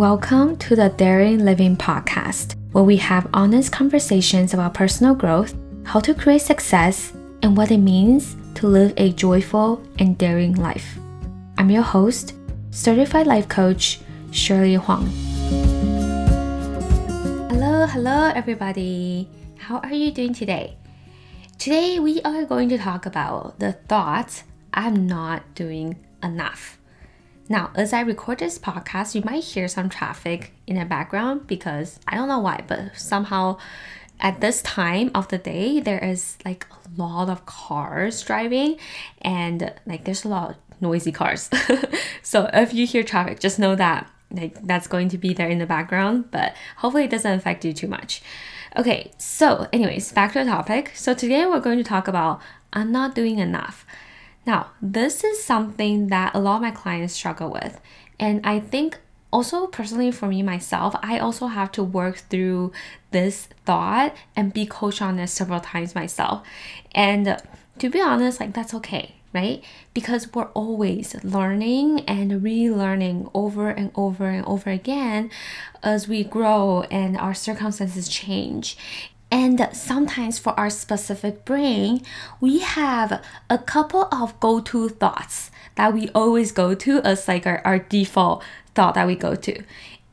Welcome to the Daring Living Podcast, where we have honest conversations about personal growth, how to create success, and what it means to live a joyful and daring life. I'm your host, certified life coach, Shirley Huang. Hello, hello, everybody. How are you doing today? Today, we are going to talk about the thought I'm not doing enough. Now, as I record this podcast, you might hear some traffic in the background because I don't know why, but somehow at this time of the day, there is like a lot of cars driving and like there's a lot of noisy cars. so if you hear traffic, just know that like that's going to be there in the background, but hopefully it doesn't affect you too much. Okay, so anyways, back to the topic. So today we're going to talk about I'm not doing enough. Now, this is something that a lot of my clients struggle with. And I think also personally for me myself, I also have to work through this thought and be coached on this several times myself. And to be honest, like that's okay, right? Because we're always learning and relearning over and over and over again as we grow and our circumstances change. And sometimes for our specific brain, we have a couple of go to thoughts that we always go to as like our, our default thought that we go to.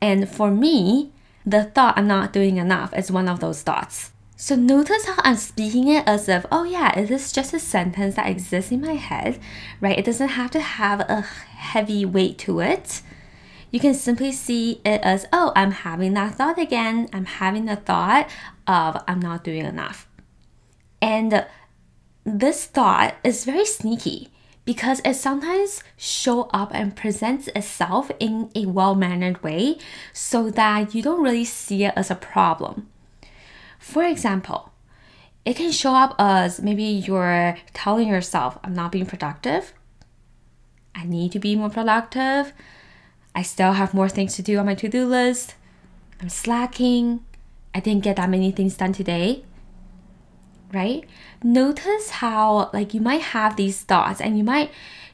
And for me, the thought I'm not doing enough is one of those thoughts. So notice how I'm speaking it as if, oh yeah, it is just a sentence that exists in my head, right? It doesn't have to have a heavy weight to it you can simply see it as, oh, I'm having that thought again. I'm having the thought of I'm not doing enough. And this thought is very sneaky because it sometimes show up and presents itself in a well-mannered way so that you don't really see it as a problem. For example, it can show up as maybe you're telling yourself, I'm not being productive. I need to be more productive. I still have more things to do on my to do list. I'm slacking. I didn't get that many things done today. Right? Notice how, like, you might have these thoughts and you might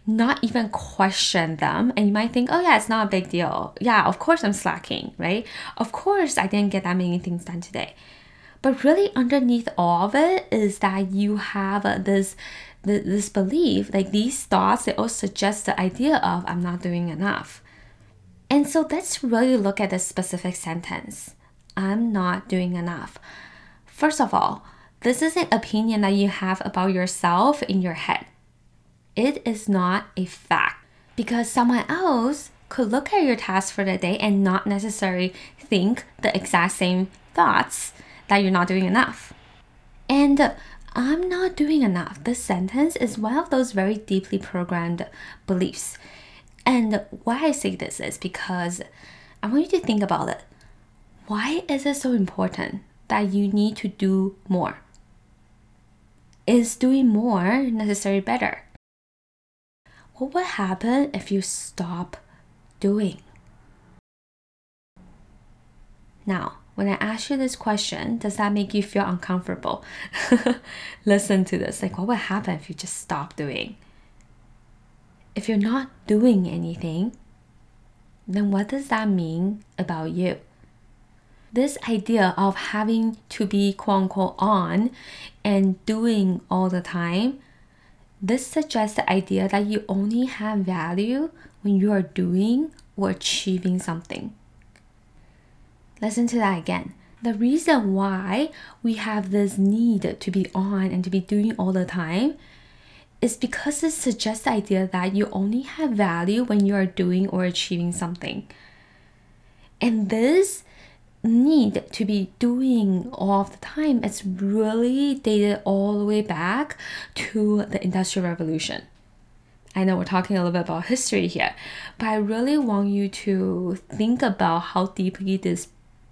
not even question them and you might think, oh, yeah, it's not a big deal. Yeah, of course I'm slacking, right? Of course I didn't get that many things done today. But really, underneath all of it is that you have this this belief, like these thoughts, they all suggest the idea of I'm not doing enough. And so let's really look at this specific sentence I'm not doing enough. First of all, this is an opinion that you have about yourself in your head. It is not a fact because someone else could look at your task for the day and not necessarily think the exact same thoughts that you're not doing enough. And I'm not doing enough. This sentence is one of those very deeply programmed beliefs and why I say this is because I want you to think about it. Why is it so important that you need to do more? Is doing more necessarily better? What would happen if you stop doing? Now, when I ask you this question, does that make you feel uncomfortable? Listen to this. Like, what would happen if you just stop doing? if you're not doing anything, then what does that mean about you? This idea of having to be quote unquote on and doing all the time, this suggests the idea that you only have value when you are doing or achieving something. Listen to that again. The reason why we have this need to be on and to be doing all the time is because it suggests the idea that you only have value when you are doing or achieving something. And this need to be doing all the time is really dated all the way back to the Industrial Revolution. I know we're talking a little bit about history here, but I really want you to think about how deeply this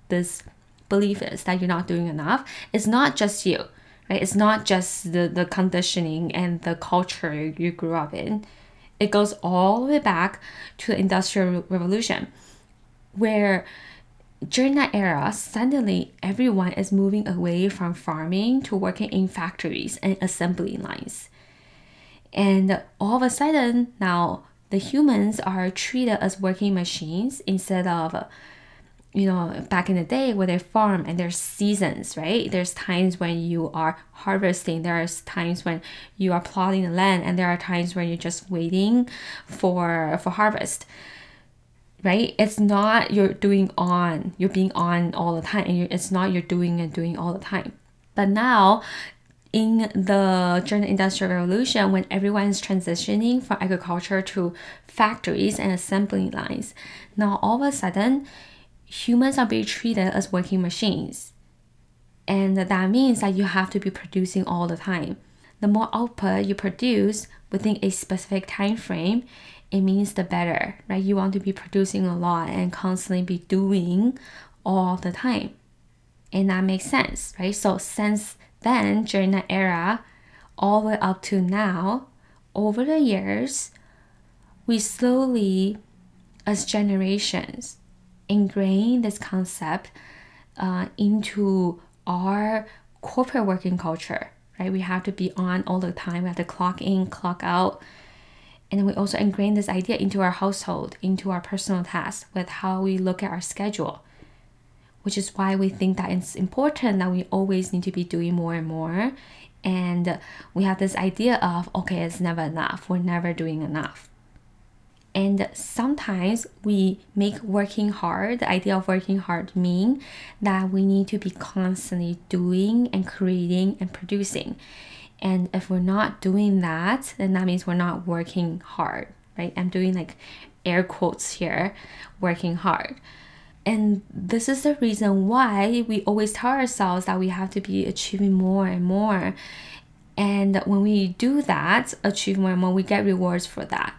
this belief is that you're not doing enough. It's not just you Right? It's not just the, the conditioning and the culture you grew up in. It goes all the way back to the Industrial Revolution, where during that era, suddenly everyone is moving away from farming to working in factories and assembly lines. And all of a sudden, now the humans are treated as working machines instead of you know, back in the day where they farm and there's seasons, right? There's times when you are harvesting, there's times when you are plotting the land, and there are times when you're just waiting for for harvest. Right? It's not you're doing on, you're being on all the time, and it's not you're doing and doing all the time. But now in the during the industrial revolution when everyone is transitioning from agriculture to factories and assembly lines now all of a sudden humans are being treated as working machines. And that means that you have to be producing all the time. The more output you produce within a specific time frame, it means the better, right? You want to be producing a lot and constantly be doing all the time. And that makes sense, right? So since then, during that era, all the way up to now, over the years, we slowly, as generations, ingrain this concept uh, into our corporate working culture, right? We have to be on all the time. We have to clock in, clock out. And we also ingrain this idea into our household, into our personal tasks, with how we look at our schedule, which is why we think that it's important that we always need to be doing more and more. And we have this idea of, okay, it's never enough. We're never doing enough. And sometimes we make working hard, the idea of working hard mean that we need to be constantly doing and creating and producing. And if we're not doing that, then that means we're not working hard, right? I'm doing like air quotes here, working hard. And this is the reason why we always tell ourselves that we have to be achieving more and more. And when we do that, achieve more and more, we get rewards for that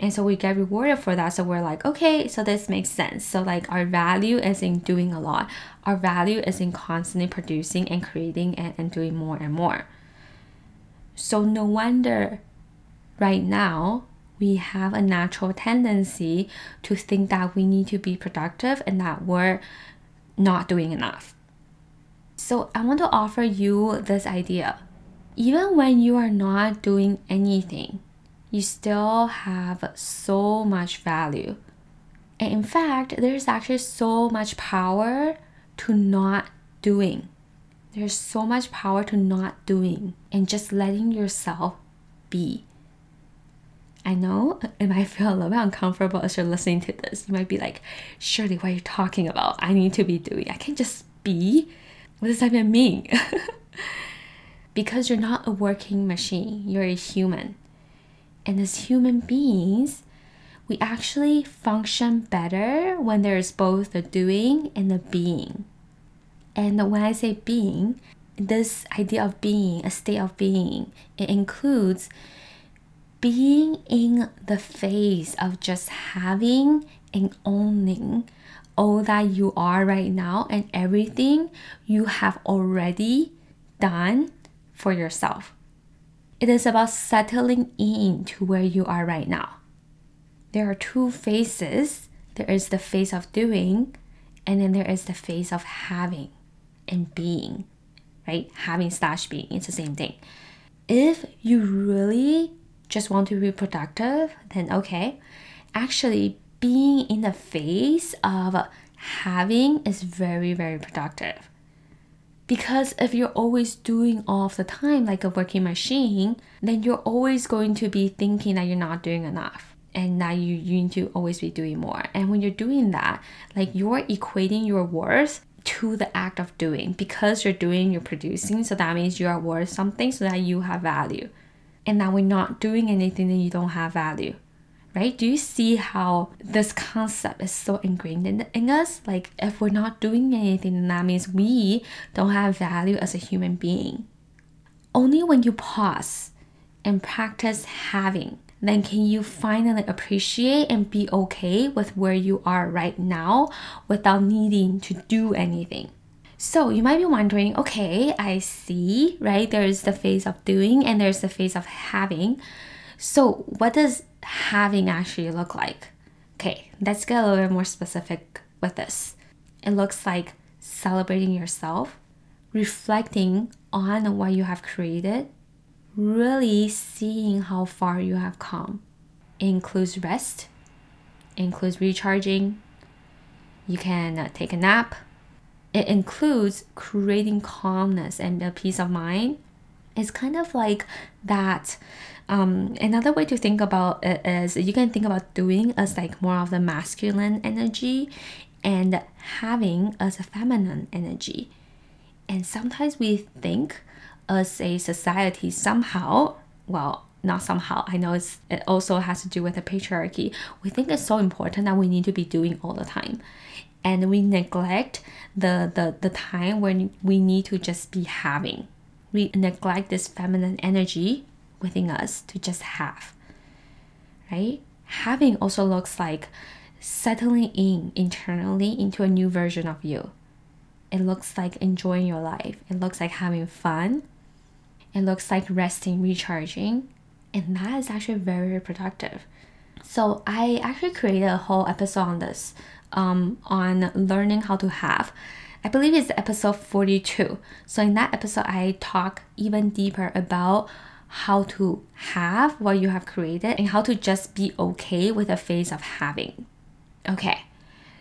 and so we get rewarded for that so we're like okay so this makes sense so like our value is in doing a lot our value is in constantly producing and creating and, and doing more and more so no wonder right now we have a natural tendency to think that we need to be productive and that we're not doing enough so i want to offer you this idea even when you are not doing anything you still have so much value. And in fact, there's actually so much power to not doing. There's so much power to not doing and just letting yourself be. I know it might feel a little bit uncomfortable as you're listening to this. You might be like, Shirley, what are you talking about? I need to be doing. I can't just be. What does that even mean? because you're not a working machine, you're a human. And as human beings, we actually function better when there's both the doing and the being. And when I say being, this idea of being, a state of being, it includes being in the phase of just having and owning all that you are right now and everything you have already done for yourself. It is about settling in to where you are right now. There are two phases there is the phase of doing, and then there is the phase of having and being, right? Having slash being, it's the same thing. If you really just want to be productive, then okay. Actually, being in the phase of having is very, very productive. Because if you're always doing all of the time like a working machine, then you're always going to be thinking that you're not doing enough and that you, you need to always be doing more. And when you're doing that, like you're equating your worth to the act of doing because you're doing, you're producing. So that means you are worth something so that you have value. And that we're not doing anything, that you don't have value right? Do you see how this concept is so ingrained in, in us? Like, if we're not doing anything, that means we don't have value as a human being. Only when you pause and practice having, then can you finally appreciate and be okay with where you are right now without needing to do anything. So you might be wondering, okay, I see, right? There's the phase of doing and there's the phase of having. So what does having actually look like? Okay, let's get a little bit more specific with this. It looks like celebrating yourself, reflecting on what you have created, really seeing how far you have come. It includes rest, includes recharging, You can take a nap. It includes creating calmness and a peace of mind. It's kind of like that. Um, another way to think about it is you can think about doing as like more of the masculine energy and having as a feminine energy. And sometimes we think as a society somehow, well, not somehow, I know it's, it also has to do with the patriarchy. We think it's so important that we need to be doing all the time. And we neglect the, the, the time when we need to just be having. We neglect this feminine energy within us to just have. Right? Having also looks like settling in internally into a new version of you. It looks like enjoying your life. It looks like having fun. It looks like resting, recharging. And that is actually very, very productive. So I actually created a whole episode on this, um, on learning how to have. I believe it's episode 42. So in that episode, I talk even deeper about how to have what you have created and how to just be okay with the phase of having. Okay.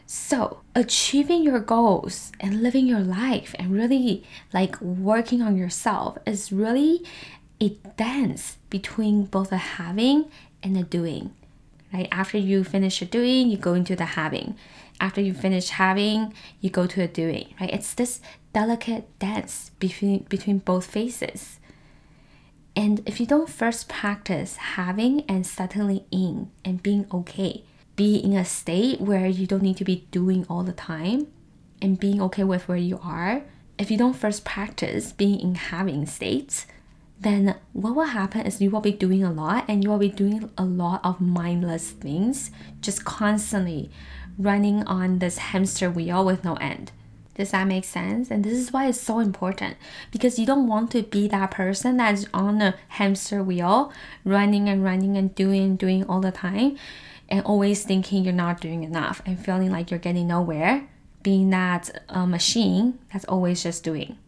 So, achieving your goals and living your life and really like working on yourself is really a dance between both the having and the doing. Right? After you finish the doing, you go into the having. After you finish having, you go to the doing, right? It's this delicate dance between between both phases. And if you don't first practice having and settling in and being okay, be in a state where you don't need to be doing all the time and being okay with where you are, if you don't first practice being in having states, then what will happen is you will be doing a lot and you will be doing a lot of mindless things, just constantly running on this hamster wheel with no end. Does that make sense? And this is why it's so important because you don't want to be that person that's on a hamster wheel, running and running and doing and doing all the time and always thinking you're not doing enough and feeling like you're getting nowhere, being that uh, machine that's always just doing.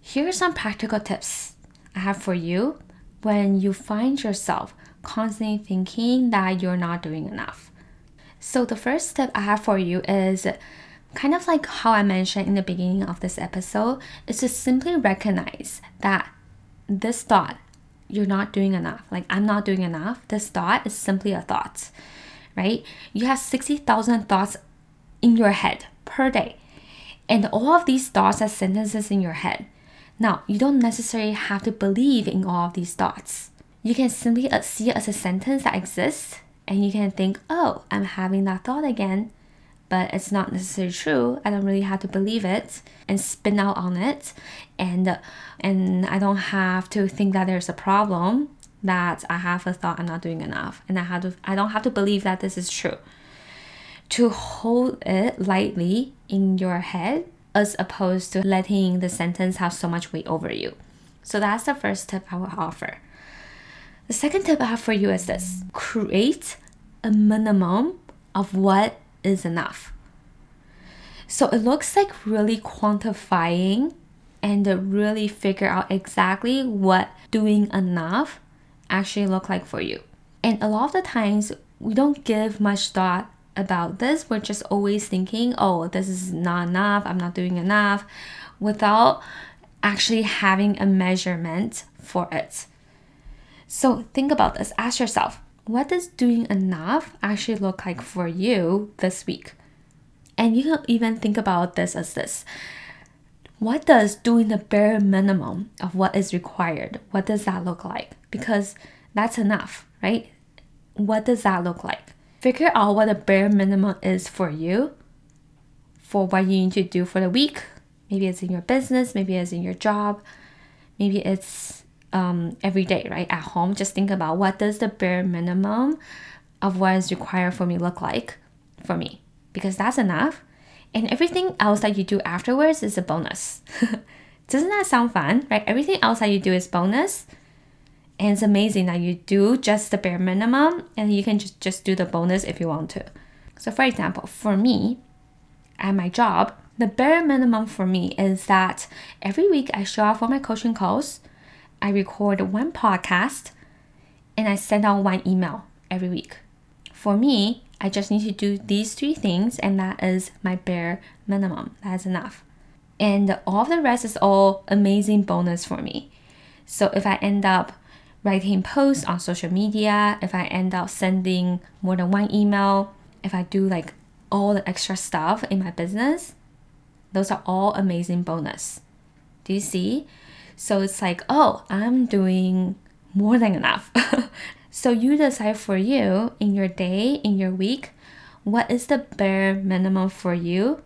Here are some practical tips I have for you when you find yourself constantly thinking that you're not doing enough. So, the first step I have for you is kind of like how I mentioned in the beginning of this episode, is to simply recognize that this thought, you're not doing enough, like I'm not doing enough, this thought is simply a thought right? You have 60,000 thoughts in your head per day. And all of these thoughts are sentences in your head. Now, you don't necessarily have to believe in all of these thoughts. You can simply uh, see it as a sentence that exists and you can think, oh, I'm having that thought again. But it's not necessarily true. I don't really have to believe it and spin out on it. And, and I don't have to think that there's a problem that I have a thought I'm not doing enough and I have to I don't have to believe that this is true. To hold it lightly in your head as opposed to letting the sentence have so much weight over you. So that's the first tip I will offer. The second tip I have for you is this create a minimum of what is enough. So it looks like really quantifying and really figure out exactly what doing enough actually look like for you. And a lot of the times, we don't give much thought about this. We're just always thinking, oh, this is not enough, I'm not doing enough, without actually having a measurement for it. So think about this. Ask yourself, what does doing enough actually look like for you this week? And you can even think about this as this. What does doing the bare minimum of what is required, what does that look like? Because that's enough, right? What does that look like? Figure out what the bare minimum is for you, for what you need to do for the week. Maybe it's in your business, maybe it's in your job, maybe it's um, every day, right? At home, just think about what does the bare minimum of what is required for me look like for me, because that's enough. And everything else that you do afterwards is a bonus. Doesn't that sound fun, right? Everything else that you do is bonus and it's amazing that you do just the bare minimum and you can just, just do the bonus if you want to. So, for example, for me, at my job, the bare minimum for me is that every week I show up for my coaching calls, I record one podcast, and I send out one email every week. For me, I just need to do these three things, and that is my bare minimum. That's enough. And all the rest is all amazing bonus for me. So if I end up writing posts on social media, if I end up sending more than one email, if I do like all the extra stuff in my business, those are all amazing bonus. Do you see? So it's like, oh, I'm doing more than enough. so you decide for you in your day, in your week, what is the bare minimum for you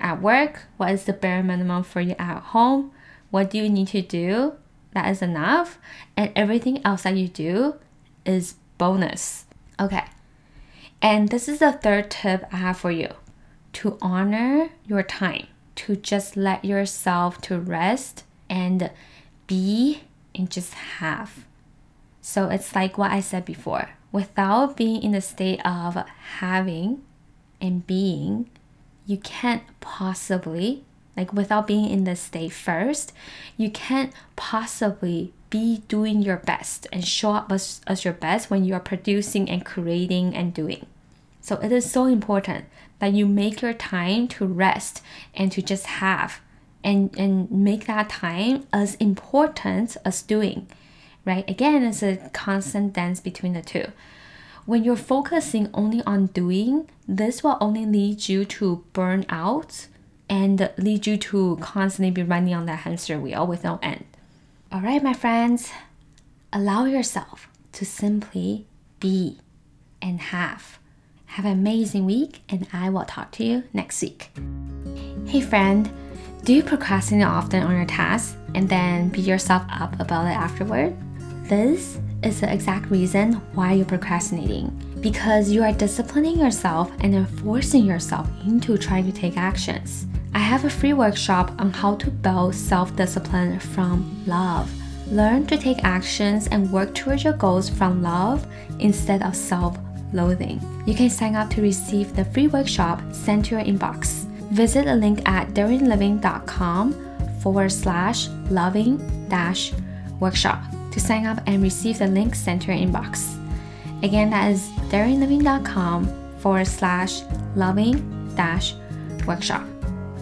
at work? What is the bare minimum for you at home? What do you need to do? That is enough. And everything else that you do is bonus. Okay. And this is the third tip I have for you to honor your time, to just let yourself to rest and be and just have. So it's like what I said before. Without being in the state of having and being, you can't possibly, like without being in the state first, you can't possibly be doing your best and show up as, as your best when you are producing and creating and doing. So it is so important that you make your time to rest and to just have and, and make that time as important as doing. Right? Again, it's a constant dance between the two. When you're focusing only on doing, this will only lead you to burn out and lead you to constantly be running on that hamster wheel with no end. All right, my friends, allow yourself to simply be and have. Have an amazing week, and I will talk to you next week. Hey, friend, do you procrastinate often on your tasks and then beat yourself up about it afterward? This is the exact reason why you're procrastinating because you are disciplining yourself and then forcing yourself into trying to take actions. I have a free workshop on how to build self discipline from love. Learn to take actions and work towards your goals from love instead of self loathing. You can sign up to receive the free workshop sent to your inbox. Visit the link at daringliving.com forward slash loving dash workshop to sign up and receive the link sent to your inbox. Again, that is daringliving.com forward slash loving dash workshop.